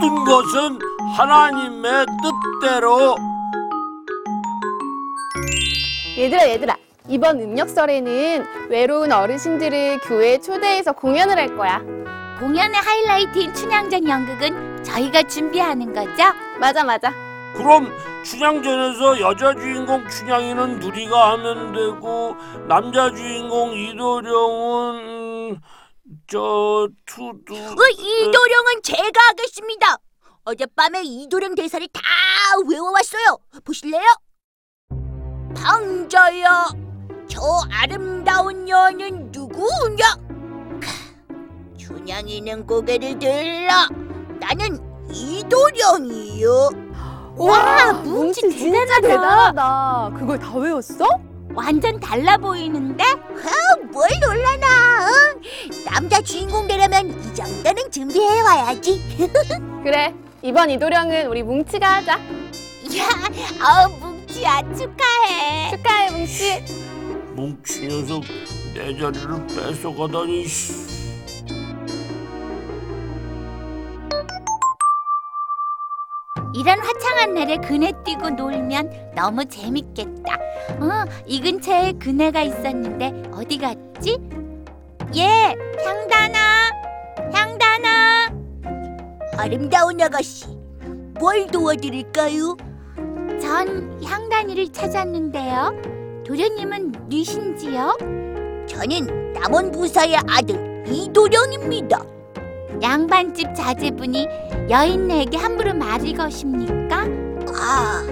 모든 것은 하나님의 뜻대로. 얘들아 얘들아 이번 음력설에는 외로운 어르신들을 교회에 초대해서 공연을 할 거야. 공연의 하이라이트인 춘향전 연극은 저희가 준비하는 거죠? 맞아 맞아. 그럼 춘향전에서 여자 주인공 춘향이는 누리가 하면 되고 남자 주인공 이도령은 음, 저 투두 어, 이도령은 제가 하겠습니다. 어젯밤에 이도령 대사를 다 외워왔어요. 보실래요? 방자야, 저 아름다운 여는 누구냐? 크, 춘향이는 고개를 들라. 나는 이도령이요. 와, 뭉치 진짜 대단하다. 대단하다 그걸 다 외웠어? 완전 달라 보이는데? 아, 뭘 놀라나? 응? 남자 주인공 되려면 이 정도는 준비해 와야지. 그래 이번 이도령은 우리 뭉치가 하자 야, 어, 뭉치야 축하해. 축하해 뭉치 뭉치 녀석 내 자리를 뺏어가다니 씨. 이런 화창한 날에 그네 뛰고 놀면 너무 재밌겠다. 어, 이 근처에 그네가 있었는데 어디 갔지? 예, 향단아, 향단아. 아름다운 아가씨, 뭘 도와드릴까요? 전 향단이를 찾았는데요. 도련님은 누신지요? 저는 남원 부사의 아들 이도령입니다. 양반집 자제분이 여인에게 함부로 말을 거십니까? 아,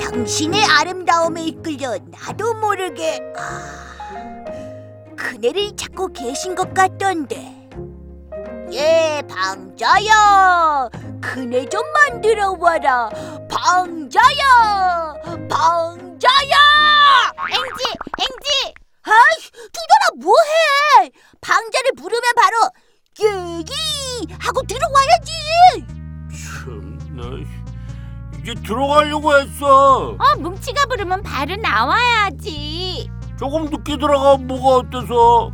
당신의 아름다움에 이끌려 나도 모르게 아, 그네를 찾고 계신 것 같던데. 예, 방자야, 그네 좀 만들어 와라. 방자야, 방자야. 앵지, 앵지. 아이, 두더라 뭐해? 방자를 부르면 바로 얘기 하고 들어와야지. 참나 이제 들어가려고 했어 어, 뭉치가 부르면 바로 나와야지. 조금 늦게 들어가면 뭐가 어때서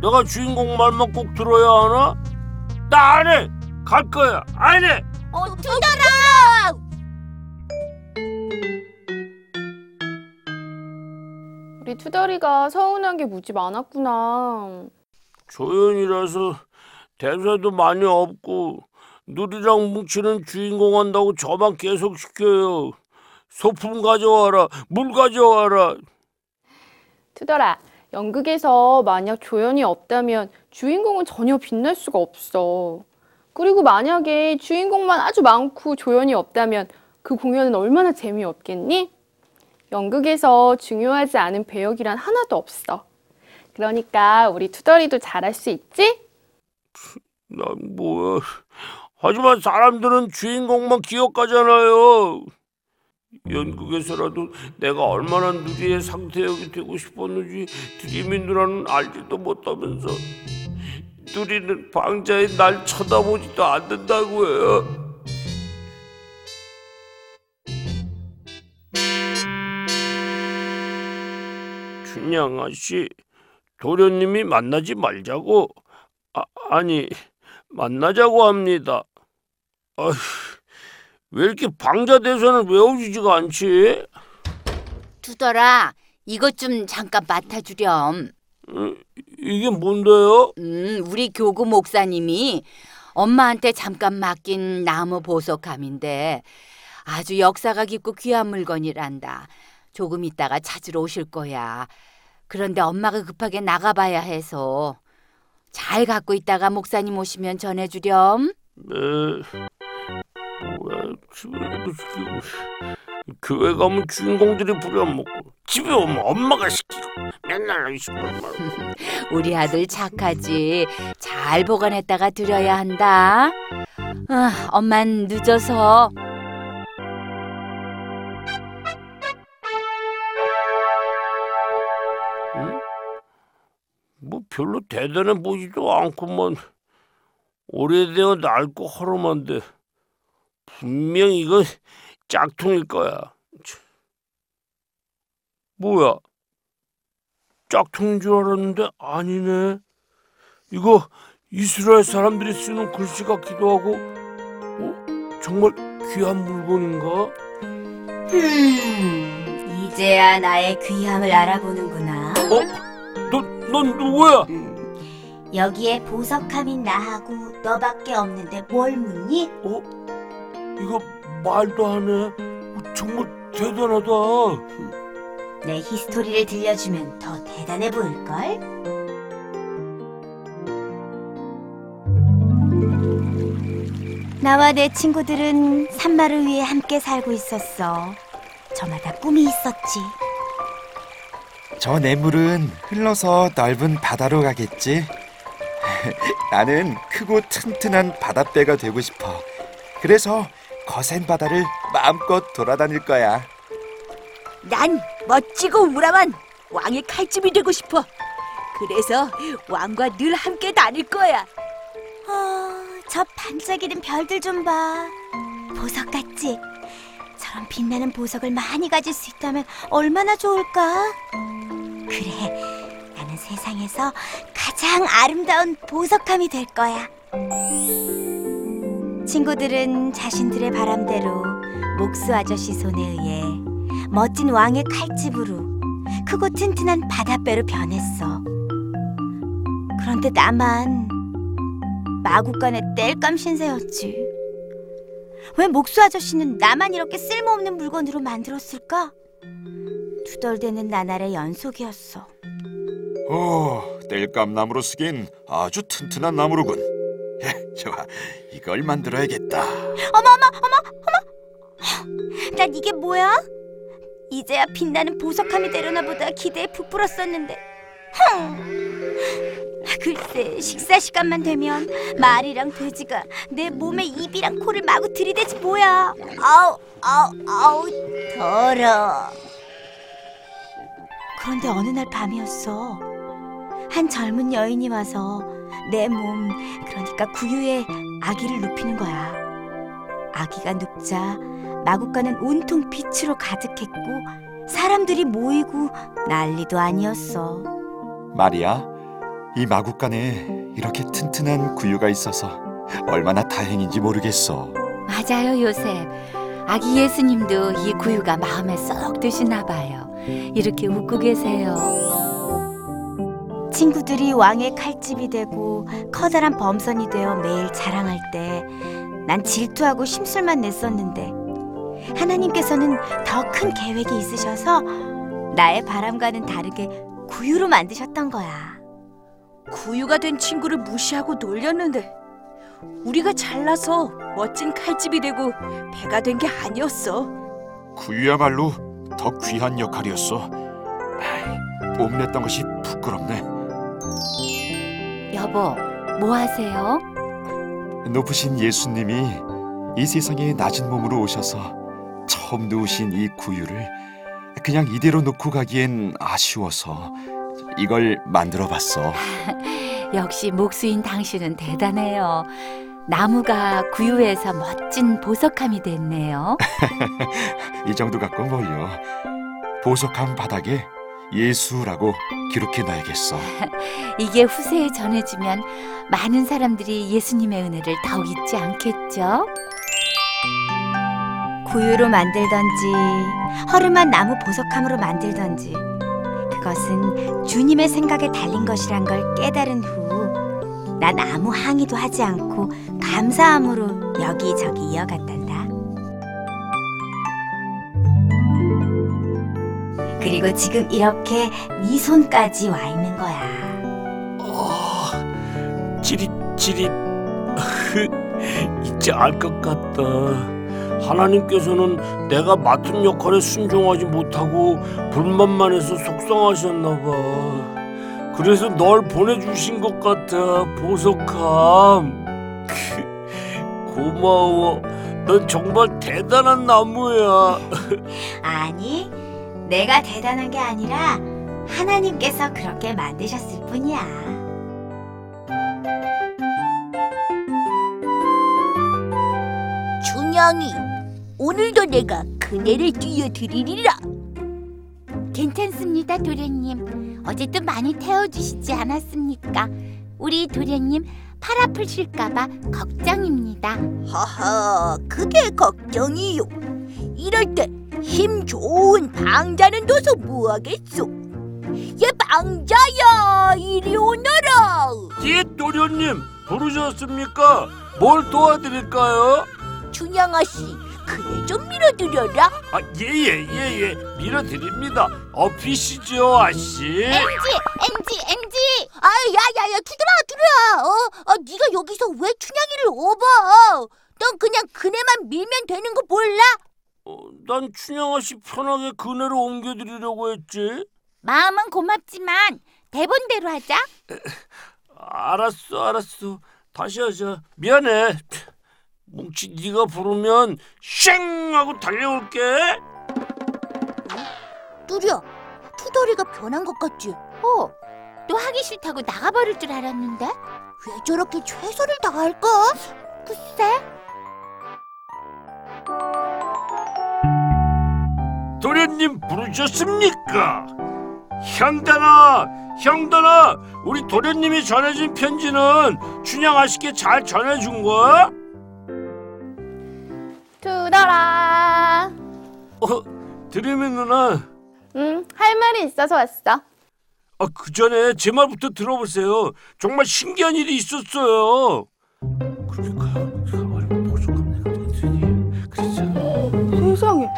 내가 주인공 말만 꼭 들어야 하나? 나 안 해! 갈 거야 안 해! 어, 두더라. 우리 투덜이가 서운한 게 무지 많았구나 조연이라서 대사도 많이 없고 누리랑 뭉치는 주인공 한다고 저만 계속 시켜요 소품 가져와라 물 가져와라 투덜아 연극에서 만약 조연이 없다면 주인공은 전혀 빛날 수가 없어 그리고 만약에 주인공만 아주 많고 조연이 없다면 그 공연은 얼마나 재미없겠니? 연극에서 중요하지 않은 배역이란 하나도 없어 그러니까 우리 투덜이도 잘할 수 있지? 난 뭐야 하지만 사람들은 주인공만 기억하잖아요. 연극에서라도 내가 얼마나 누리의 상태역이 되고 싶었는지 드림이 누나는 알지도 못하면서 누리는 방자에 날 쳐다보지도 않는다고 해요. 춘향아 씨 도련님이 만나지 말자고 아, 아니 만나자고 합니다. 아휴, 왜 이렇게 방자 대사는 외워지지가 않지? 두더라. 이것 좀 잠깐 맡아주렴. 음, 이게 뭔데요? 음, 우리 교구 목사님이 엄마한테 잠깐 맡긴 나무 보석함인데 아주 역사가 깊고 귀한 물건이란다. 조금 있다가 찾으러 오실 거야. 그런데 엄마가 급하게 나가봐야 해서 잘 갖고 있다가 목사님 오시면 전해주렴. 네. 뭐야, 집에도 시키고. 교회 가면 주인공들이 부려먹고 집에 오면 엄마가 시키고 맨날 시키고 우리 아들 착하지. 잘 보관했다가 드려야 한다. 아, 엄만 늦어서 별로 대단해 보이지도 않구만 오래되어 낡고 허름한데 분명 이건 짝퉁일 거야 뭐야? 짝퉁인 줄 알았는데 아니네. 이거 이스라엘 사람들이 쓰는 글씨 같기도 하고, 어? 정말 귀한 물건인가? 음, 이제야 나의 귀함을 알아보는구나. 너, 넌 누구야? 음, 여기에 보석함인 나하고 너밖에 없는데 뭘 묻니? 어? 이거 말도 안 해. 어, 정말 대단하다. 내 히스토리를 들려주면 더 대단해 보일걸? 나와 내 친구들은 산마를 위해 함께 살고 있었어. 저마다 꿈이 있었지. 저 냇물은 흘러서 넓은 바다로 가겠지. 나는 크고 튼튼한 바다배가 되고 싶어. 그래서 거센 바다를 마음껏 돌아다닐 거야. 난 멋지고 우람한 왕의 칼집이 되고 싶어. 그래서 왕과 늘 함께 다닐 거야. 아, 저 반짝이는 별들 좀 봐. 보석 같지? 저런 빛나는 보석을 많이 가질 수 있다면 얼마나 좋을까? 그래, 나는 세상에서 가장 아름다운 보석함이 될 거야. 친구들은 자신들의 바람대로 목수 아저씨 손에 의해 멋진 왕의 칼집으로 크고 튼튼한 바다배로 변했어. 그런데 나만 마구간의 땔감 신세였지. 왜 목수 아저씨는 나만 이렇게 쓸모없는 물건으로 만들었을까? 투덜대는 나날의 연속이었어. 오, 땔감 나무로 쓰기엔 아주 튼튼한 나무로군. 예, 좋아, 이걸 만들어야겠다. 어머 어머 어머 어머! 난 이게 뭐야? 이제야 빛나는 보석함이 되려나 보다 기대에 부풀었었는데. 흠. 글쎄 식사 시간만 되면 말이랑 돼지가 내 몸에 입이랑 코를 마구 들이대지 뭐야. 아우 아우 아우 더러. 그런데 어느 날 밤이었어. 한 젊은 여인이 와서 내 몸, 그러니까 구유에 아기를 눕히는 거야. 아기가 눕자 마구간은 온통 빛으로 가득했고 사람들이 모이고 난리도 아니었어. 마리아, 이 마구간에 이렇게 튼튼한 구유가 있어서 얼마나 다행인지 모르겠어. 맞아요, 요셉. 아기 예수님도 이 구유가 마음에 쏙 드시나 봐요. 이렇게 웃고 계세요. 친구들이 왕의 칼집이 되고 커다란 범선이 되어 매일 자랑할 때 난 질투하고 심술만 냈었는데 하나님께서는 더 큰 계획이 있으셔서 나의 바람과는 다르게 구유로 만드셨던 거야. 구유가 된 친구를 무시하고 놀렸는데 우리가 잘나서 멋진 칼집이 되고 배가 된 게 아니었어. 구유야말로 더 귀한 역할이었어. 아이, 뽐냈던 것이 부끄럽네. 여보, 뭐 하세요? 높으신 예수님이 이 세상에 낮은 몸으로 오셔서 처음 누우신 이 구유를 그냥 이대로 놓고 가기엔 아쉬워서 이걸 만들어 봤어. 역시 목수인 당신은 대단해요. 나무가 구유에서 멋진 보석함이 됐네요. 이 정도 갖고 뭘요? 보석한 바닥에 예수라고 기록해 놔야겠어. 이게 후세에 전해지면 많은 사람들이 예수님의 은혜를 더욱 잊지 않겠죠? 구유로 만들던지 허름한 나무 보석함으로 만들던지 그것은 주님의 생각에 달린 것이란 걸 깨달은 후 난 아무 항의도 하지 않고 감사함으로 여기저기 이어갔단다. 그리고 지금 이렇게 네 손까지 와 있는 거야. 아, 찌릿찌릿. 이제 알 것 같다. 하나님께서는 내가 맡은 역할에 순종하지 못하고 불만만 해서 속상하셨나 봐. 그래서 널 보내주신 것 같아, 보석함. 고마워. 넌 정말 대단한 나무야. 아니, 내가 대단한 게 아니라 하나님께서 그렇게 만드셨을 뿐이야. 준영이 오늘도 내가 그네를 띄워드리리라. 괜찮습니다, 도련님. 어제도 많이 태워주시지 않았습니까? 우리 도련님 팔 아프실까봐 걱정입니다. 하하, 그게 걱정이요. 이럴 때 힘 좋은 방자는 둬서 뭐하겠소? 얘 방자야, 이리 오너라. 예, 도련님 부르셨습니까? 뭘 도와드릴까요? 춘향아 씨, 그네 좀 밀어드려라. 아, 예예 예예 밀어드립니다. 어피시죠 아씨. 엔지, 엔지, 엔지. 아, 야야야, 두드라, 두드라. 어, 어, 네가 여기서 왜 춘향이를 업어? 넌 그냥 그네만 밀면 되는 거 몰라? 어, 난 춘향 아 씨 편하게 그네로 옮겨드리려고 했지. 마음은 고맙지만 대본대로 하자. 알았어 알았어 다시 하자. 미안해. 뭉치 네가 부르면 쉥 하고 달려올게. 뚜리야, 투덜이가 변한 것 같지? 어, 또 하기 싫다고 나가버릴 줄 알았는데. 왜 저렇게 최선을 다할까? 글쎄. 도련님 부르셨습니까? 형단아, 형단아, 우리 도련님이 전해준 편지는 춘향 아 씨께 잘 전해준 거야? 투덜아. 어, 드림이 누나, 응, 할 말이 있어서 왔어. 아, 그 전에 제 말부터 들어보세요. 정말 신기한 일이 있었어요. 그러니까요, 얼마 보석합니까, 선생님? 그랬잖아. 세상에,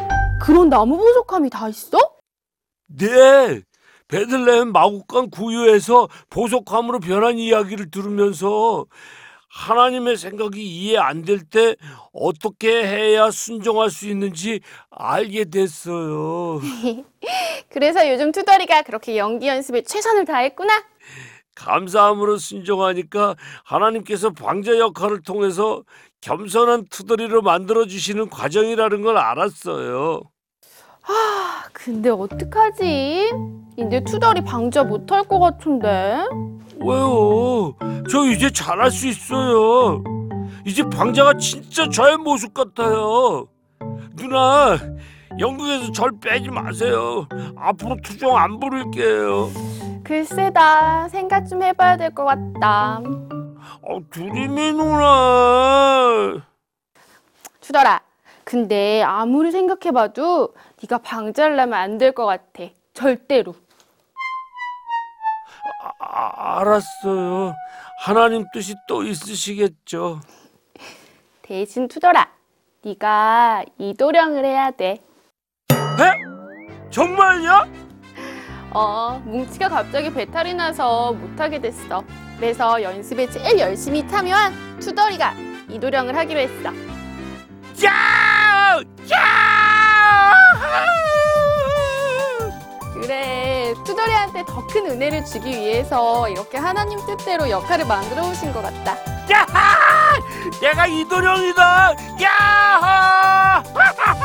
그런 나무 보석함이 다 있어? 네, 베들레헴 마국간 구유에서 보석함으로 변한 이야기를 들으면서 하나님의 생각이 이해 안 될 때 어떻게 해야 순종할 수 있는지 알게 됐어요. 그래서 요즘 투덜이가 그렇게 연기 연습에 최선을 다했구나. 감사함으로 순종하니까 하나님께서 방자 역할을 통해서 겸손한 투덜이로 만들어 주시는 과정이라는 걸 알았어요. 아, 근데 어떡하지? 이제 투덜이 방자 못할 것 같은데. 왜요? 저 이제 잘할 수 있어요. 이제 방자가 진짜 저의 모습 같아요. 누나, 영국에서 절 빼지 마세요. 앞으로 투정 안 부를게요. 글쎄다. 생각 좀 해봐야 될 것 같다. 어, 두리미 누나. 투덜아. 근데 아무리 생각해봐도 네가 방자를 하면 안 될 것 같아. 절대로. 아, 알았어요. 하나님 뜻이 또 있으시겠죠. 대신 투덜아. 네가 이도령을 해야 돼. 에? 정말요? 어, 뭉치가 갑자기 배탈이 나서 못하게 됐어. 그래서 연습에 제일 열심히 참여한 투덜이가 이도령을 하기로 했어. 야! 야! 그래, 투덜이한테 더 큰 은혜를 주기 위해서 이렇게 하나님 뜻대로 역할을 만들어 오신 것 같다. 야! 내가 이도령이다. 야! 예